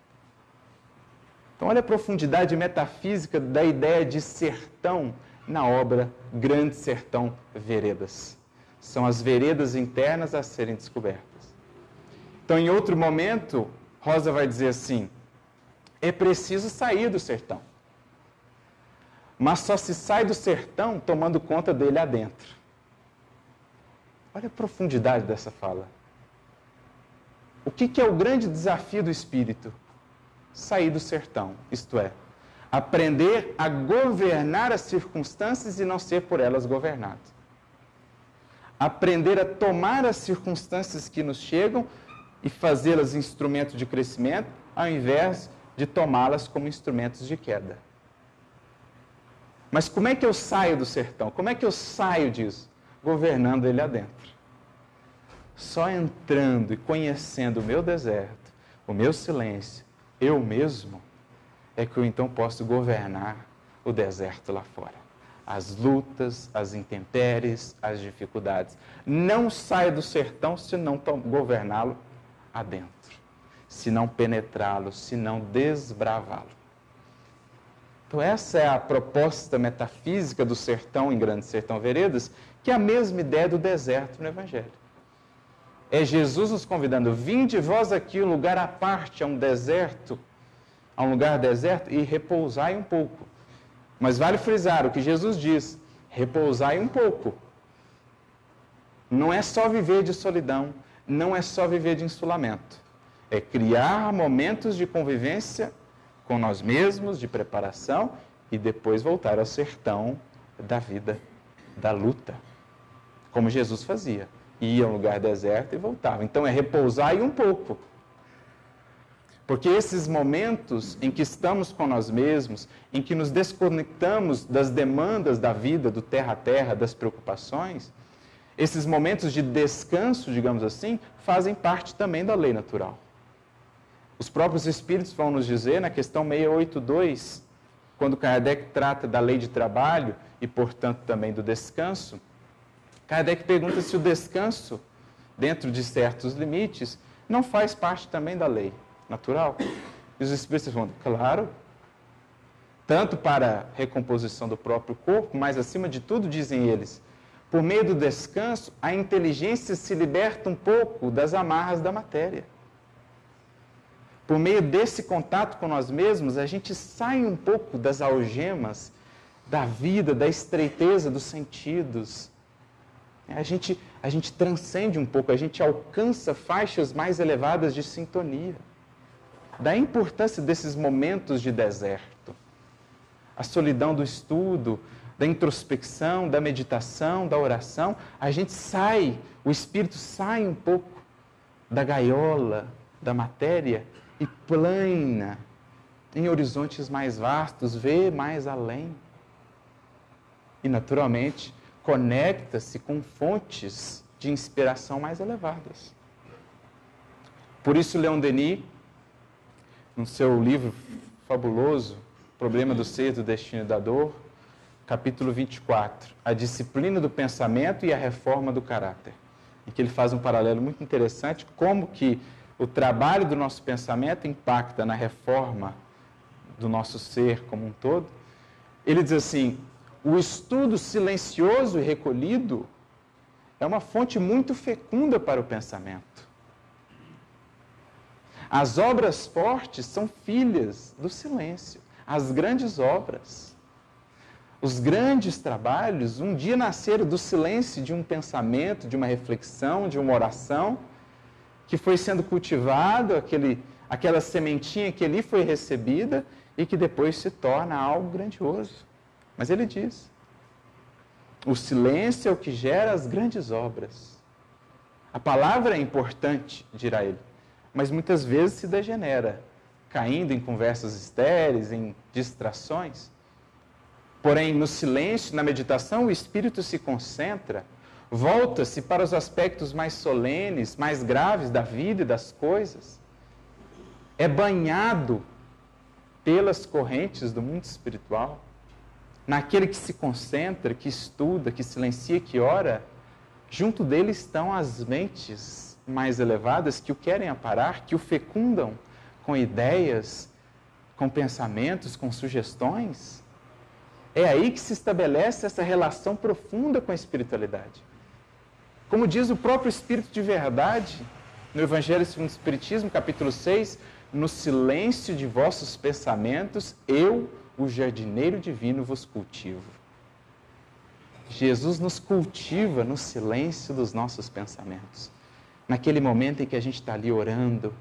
Então, olha a profundidade metafísica da ideia de sertão na obra Grande Sertão Veredas. São as veredas internas a serem descobertas. Então, em outro momento, Rosa vai dizer assim: é preciso sair do sertão. Mas só se sai do sertão tomando conta dele adentro. Olha a profundidade dessa fala. O que, que é o grande desafio do espírito? Sair do sertão, isto é, aprender a governar as circunstâncias e não ser por elas governado. Aprender a tomar as circunstâncias que nos chegam e fazê-las instrumento de crescimento, ao invés de tomá-las como instrumentos de queda. Mas como é que eu saio do sertão? Como é que eu saio disso? Governando ele adentro. Só entrando e conhecendo o meu deserto, o meu silêncio, eu mesmo, é que eu então posso governar o deserto lá fora. As lutas, as intempéries, as dificuldades. Não saia do sertão se não governá-lo adentro, se não penetrá-lo, se não desbravá-lo. Então, essa é a proposta metafísica do sertão em Grande Sertão Veredas, que é a mesma ideia do deserto no Evangelho. É Jesus nos convidando, vinde vós aqui, um lugar à parte, a um deserto, a um lugar deserto, e repousai um pouco. Mas vale frisar o que Jesus diz: repousai um pouco. Não é só viver de solidão, não é só viver de insulamento. É criar momentos de convivência com nós mesmos, de preparação, e depois voltar ao sertão da vida, da luta. Como Jesus fazia. Ia a um lugar deserto e voltava. Então é repousar e um pouco. Porque esses momentos em que estamos com nós mesmos, em que nos desconectamos das demandas da vida, do terra a terra, das preocupações, esses momentos de descanso, digamos assim, fazem parte também da lei natural. Os próprios Espíritos vão nos dizer, na questão 682, quando Kardec trata da lei de trabalho e, portanto, também do descanso, Kardec pergunta se o descanso, dentro de certos limites, não faz parte também da lei natural. E os Espíritos respondem, claro, tanto para a recomposição do próprio corpo, mas, acima de tudo, dizem eles, por meio do descanso, a inteligência se liberta um pouco das amarras da matéria. Por meio desse contato com nós mesmos, a gente sai um pouco das algemas da vida, da estreiteza dos sentidos. A gente, a gente transcende um pouco, a gente alcança faixas mais elevadas de sintonia. Da importância desses momentos de deserto. A solidão do estudo, da introspecção, da meditação, da oração, a gente sai, o espírito sai um pouco da gaiola, da matéria e plana em horizontes mais vastos, vê mais além. E, naturalmente, conecta-se com fontes de inspiração mais elevadas. Por isso, Leon Denis, no seu livro fabuloso, Problema do Ser, do Destino e da Dor, capítulo 24, a disciplina do pensamento e a reforma do caráter, em que ele faz um paralelo muito interessante, como que o trabalho do nosso pensamento impacta na reforma do nosso ser como um todo. Ele diz assim: o estudo silencioso e recolhido é uma fonte muito fecunda para o pensamento. As obras fortes são filhas do silêncio, as grandes obras os grandes trabalhos um dia nasceram do silêncio de um pensamento, de uma reflexão, de uma oração, que foi sendo cultivado, aquele, aquela sementinha que ali foi recebida e que depois se torna algo grandioso. Mas ele diz: o silêncio é o que gera as grandes obras. A palavra é importante, dirá ele, mas muitas vezes se degenera, caindo em conversas estéreis, em distrações. Porém, no silêncio, na meditação, o espírito se concentra, volta-se para os aspectos mais solenes, mais graves da vida e das coisas. É banhado pelas correntes do mundo espiritual, naquele que se concentra, que estuda, que silencia, que ora, junto dele estão as mentes mais elevadas que o querem aparar, que o fecundam com ideias, com pensamentos, com sugestões. É aí que se estabelece essa relação profunda com a espiritualidade. Como diz o próprio Espírito de Verdade, no Evangelho segundo o Espiritismo, capítulo 6, no silêncio de vossos pensamentos, eu, o jardineiro divino, vos cultivo. Jesus nos cultiva no silêncio dos nossos pensamentos. Naquele momento em que a gente está ali orando,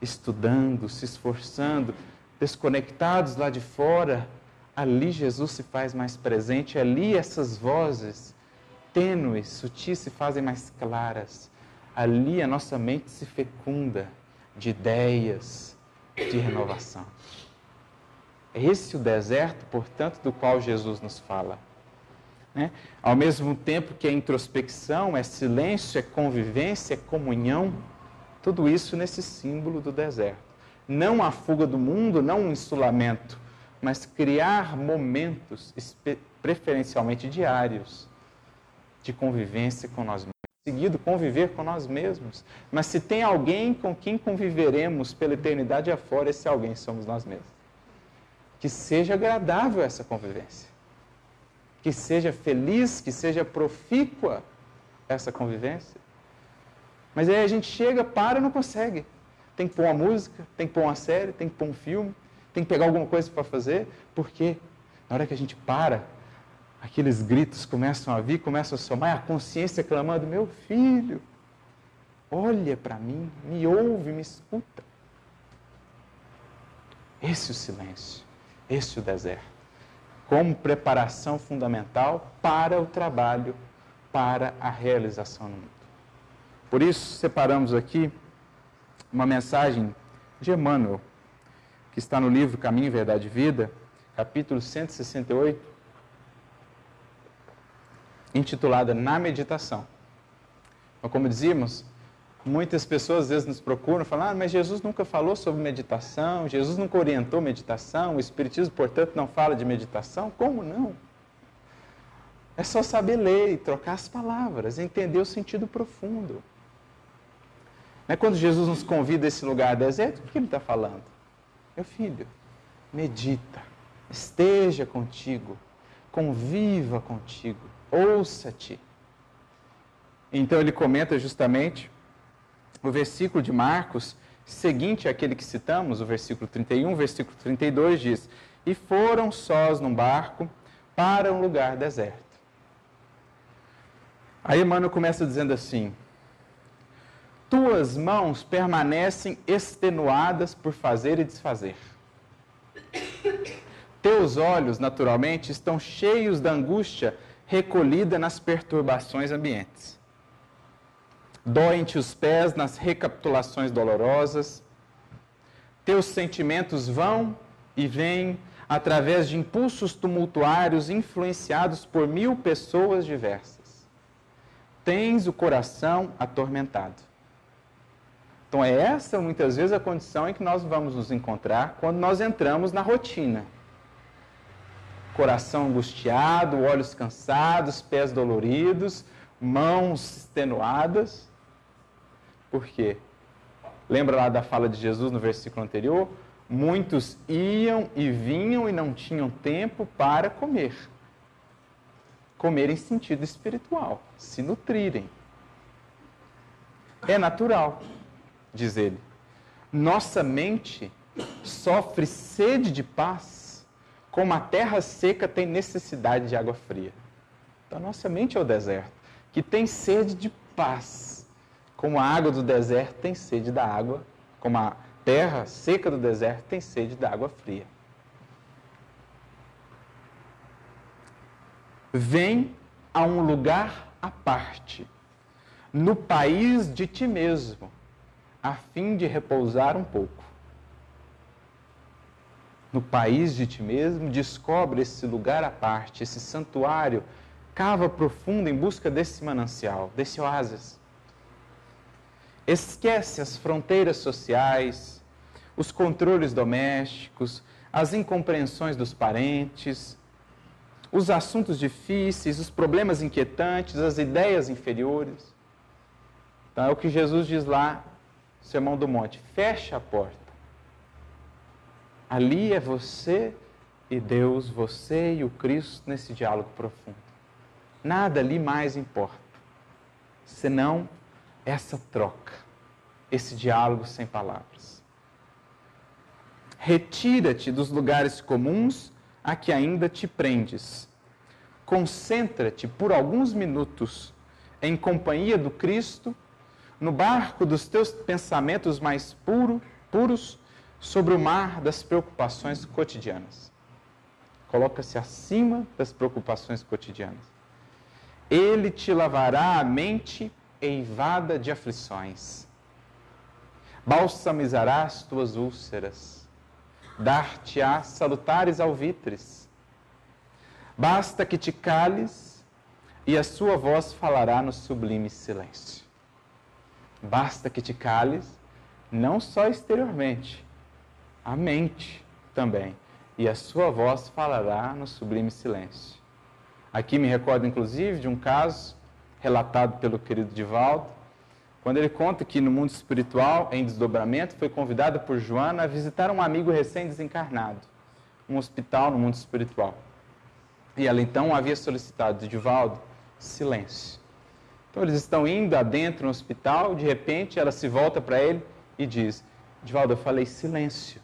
estudando, se esforçando, desconectados lá de fora, ali Jesus se faz mais presente, ali essas vozes tênues, sutis se fazem mais claras. Ali a nossa mente se fecunda de ideias, de renovação. Esse o deserto, portanto, do qual Jesus nos fala. Né? Ao mesmo tempo que é introspecção, é silêncio, é convivência, é comunhão, tudo isso nesse símbolo do deserto. Não a fuga do mundo, não um insulamento, mas criar momentos, preferencialmente diários, de convivência com nós mesmos. Seguido, conviver com nós mesmos. Mas se tem alguém com quem conviveremos pela eternidade afora, esse alguém somos nós mesmos. Que seja agradável essa convivência. Que seja feliz, que seja profícua essa convivência. Mas aí a gente chega, para e não consegue. Tem que pôr uma música, tem que pôr uma série, tem que pôr um filme, tem que pegar alguma coisa para fazer, porque na hora que a gente para, aqueles gritos começam a vir, começam a somar, a consciência clamando: Meu filho, olha para mim, me ouve, me escuta. Esse é o silêncio, esse o deserto. Como preparação fundamental para o trabalho, para a realização no mundo. Por isso, separamos aqui uma mensagem de Emmanuel, que está no livro Caminho, Verdade e Vida, capítulo 168, intitulada Na Meditação. Mas como dizíamos, muitas pessoas às vezes nos procuram falando, ah, mas Jesus nunca falou sobre meditação, Jesus nunca orientou meditação, o Espiritismo, portanto, não fala de meditação. Como não? É só saber ler e trocar as palavras, entender o sentido profundo. Né? Quando Jesus nos convida a esse lugar deserto, o que ele está falando? Meu filho, medita, esteja contigo, conviva contigo, ouça-te. Então ele comenta justamente o versículo de Marcos, seguinte àquele que citamos, o versículo 31, o versículo 32 diz: E foram sós num barco para um lugar deserto. Aí Emmanuel começa dizendo assim: Tuas mãos permanecem extenuadas por fazer e desfazer. Teus olhos, naturalmente, estão cheios da angústia recolhida nas perturbações ambientes. Doem-te os pés nas recapitulações dolorosas. Teus sentimentos vão e vêm através de impulsos tumultuários influenciados por mil pessoas diversas. Tens o coração atormentado. Então, é essa muitas vezes a condição em que nós vamos nos encontrar quando nós entramos na rotina coração angustiado, olhos cansados, pés doloridos, mãos extenuadas. Por quê? Lembra lá da fala de Jesus no versículo anterior? Muitos iam e vinham e não tinham tempo para comer. Comer em sentido espiritual, se nutrirem. É natural, diz ele. Nossa mente sofre sede de paz como a terra seca tem necessidade de água fria. Então, nossa mente é o deserto, que tem sede de paz, como a água do deserto tem sede da água, como a terra seca do deserto tem sede da água fria. Vem a um lugar à parte, no país de ti mesmo, a fim de repousar um pouco no país de ti mesmo, descobre esse lugar à parte, esse santuário, cava profundo em busca desse manancial, desse oásis. Esquece as fronteiras sociais, os controles domésticos, as incompreensões dos parentes, os assuntos difíceis, os problemas inquietantes, as ideias inferiores. Então é o que Jesus diz lá, Sermão do Monte: fecha a porta. Ali é você e Deus, você e o Cristo nesse diálogo profundo. Nada ali mais importa, senão essa troca, esse diálogo sem palavras. Retira-te dos lugares comuns a que ainda te prendes. Concentra-te por alguns minutos em companhia do Cristo, no barco dos teus pensamentos mais puro, puros, sobre o mar das preocupações cotidianas. Coloca-se acima das preocupações cotidianas. Ele te lavará a mente eivada de aflições. Balsamizará as tuas úlceras. Dar-te-á salutares alvitres. Basta que te cales e a sua voz falará no sublime silêncio. Basta que te cales, não só exteriormente, a mente também, e a sua voz falará no sublime silêncio. Aqui me recordo, inclusive, de um caso relatado pelo querido Divaldo, quando ele conta que no mundo espiritual, em desdobramento, foi convidado por Joana a visitar um amigo recém-desencarnado, um hospital no mundo espiritual. E ela então havia solicitado de Divaldo silêncio. Então eles estão indo adentro no hospital, de repente ela se volta para ele e diz: Divaldo, eu falei silêncio.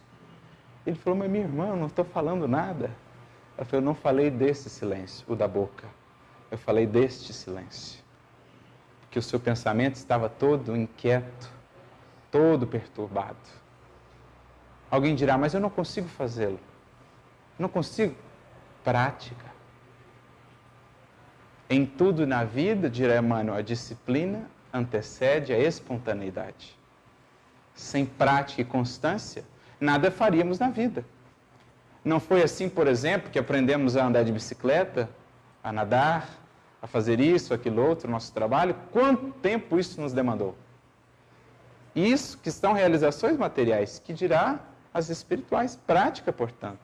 Ele falou: Mas minha irmã, eu não estou falando nada. Ela falou: Eu não falei desse silêncio, o da boca. Eu falei deste silêncio. Porque o seu pensamento estava todo inquieto, todo perturbado. Alguém dirá: Mas eu não consigo fazê-lo. Não consigo. Prática. Em tudo na vida, dirá Emmanuel, a disciplina antecede a espontaneidade. Sem prática e constância, nada faríamos na vida. Não foi assim, por exemplo, que aprendemos a andar de bicicleta, a nadar, a fazer isso, aquilo outro, nosso trabalho? Quanto tempo isso nos demandou? Isso que estão realizações materiais, que dirá as espirituais, prática, portanto.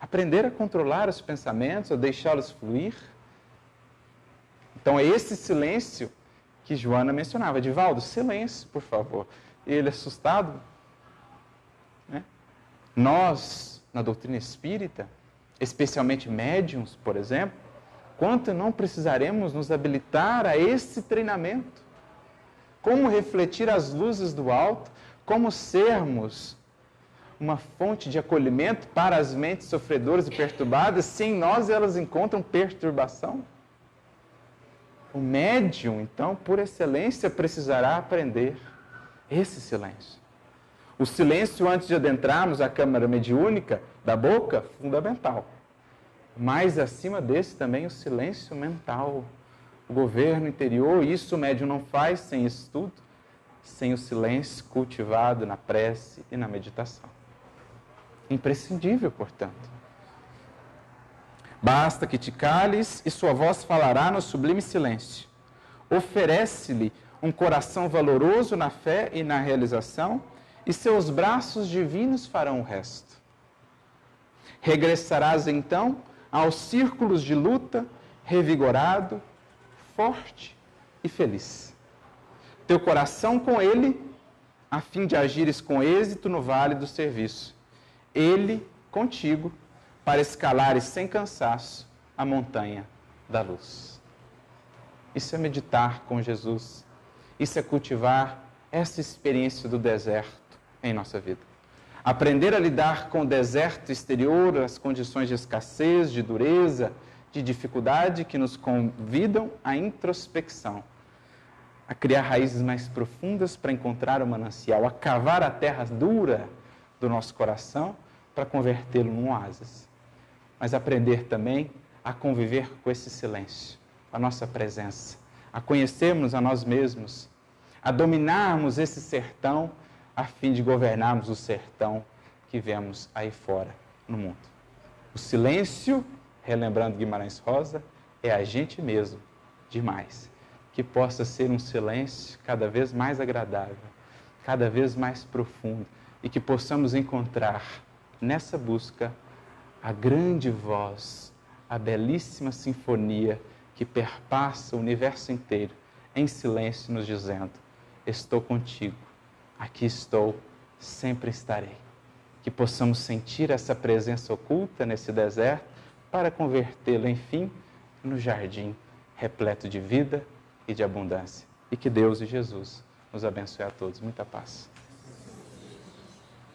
Aprender a controlar os pensamentos, a deixá-los fluir. Então é esse silêncio que Joana mencionava. Divaldo, silêncio, por favor. Ele assustado. Né? Nós na doutrina espírita, especialmente médiums, por exemplo, quanto não precisaremos nos habilitar a esse treinamento? Como refletir as luzes do alto, como sermos uma fonte de acolhimento para as mentes sofredoras e perturbadas, se em nós elas encontram perturbação? O médium, então, por excelência, precisará aprender esse silêncio. O silêncio antes de adentrarmos a câmara mediúnica da boca, fundamental. Mas acima desse também o silêncio mental, o governo interior, isso o médium não faz sem estudo, sem o silêncio cultivado na prece e na meditação. Imprescindível, portanto. Basta que te cales e sua voz falará no sublime silêncio. Oferece-lhe um coração valoroso na fé e na realização e seus braços divinos farão o resto. Regressarás então aos círculos de luta, revigorado, forte e feliz. Teu coração com ele, a fim de agires com êxito no vale do serviço. Ele contigo, para escalares sem cansaço a montanha da luz. Isso é meditar com Jesus. Isso é cultivar essa experiência do deserto em nossa vida. Aprender a lidar com o deserto exterior, as condições de escassez, de dureza, de dificuldade que nos convidam à introspecção, a criar raízes mais profundas para encontrar o manancial, a cavar a terra dura do nosso coração para convertê-lo num oásis. Mas aprender também a conviver com esse silêncio, a nossa presença, a conhecermos a nós mesmos, a dominarmos esse sertão a fim de governarmos o sertão que vemos aí fora no mundo. O silêncio, relembrando Guimarães Rosa, é a gente mesmo demais. Que possa ser um silêncio cada vez mais agradável, cada vez mais profundo e que possamos encontrar nessa busca, a grande voz, a belíssima sinfonia que perpassa o universo inteiro, em silêncio, nos dizendo: Estou contigo, aqui estou, sempre estarei. Que possamos sentir essa presença oculta nesse deserto para convertê-lo, enfim, no jardim repleto de vida e de abundância. E que Deus e Jesus nos abençoe a todos. Muita paz.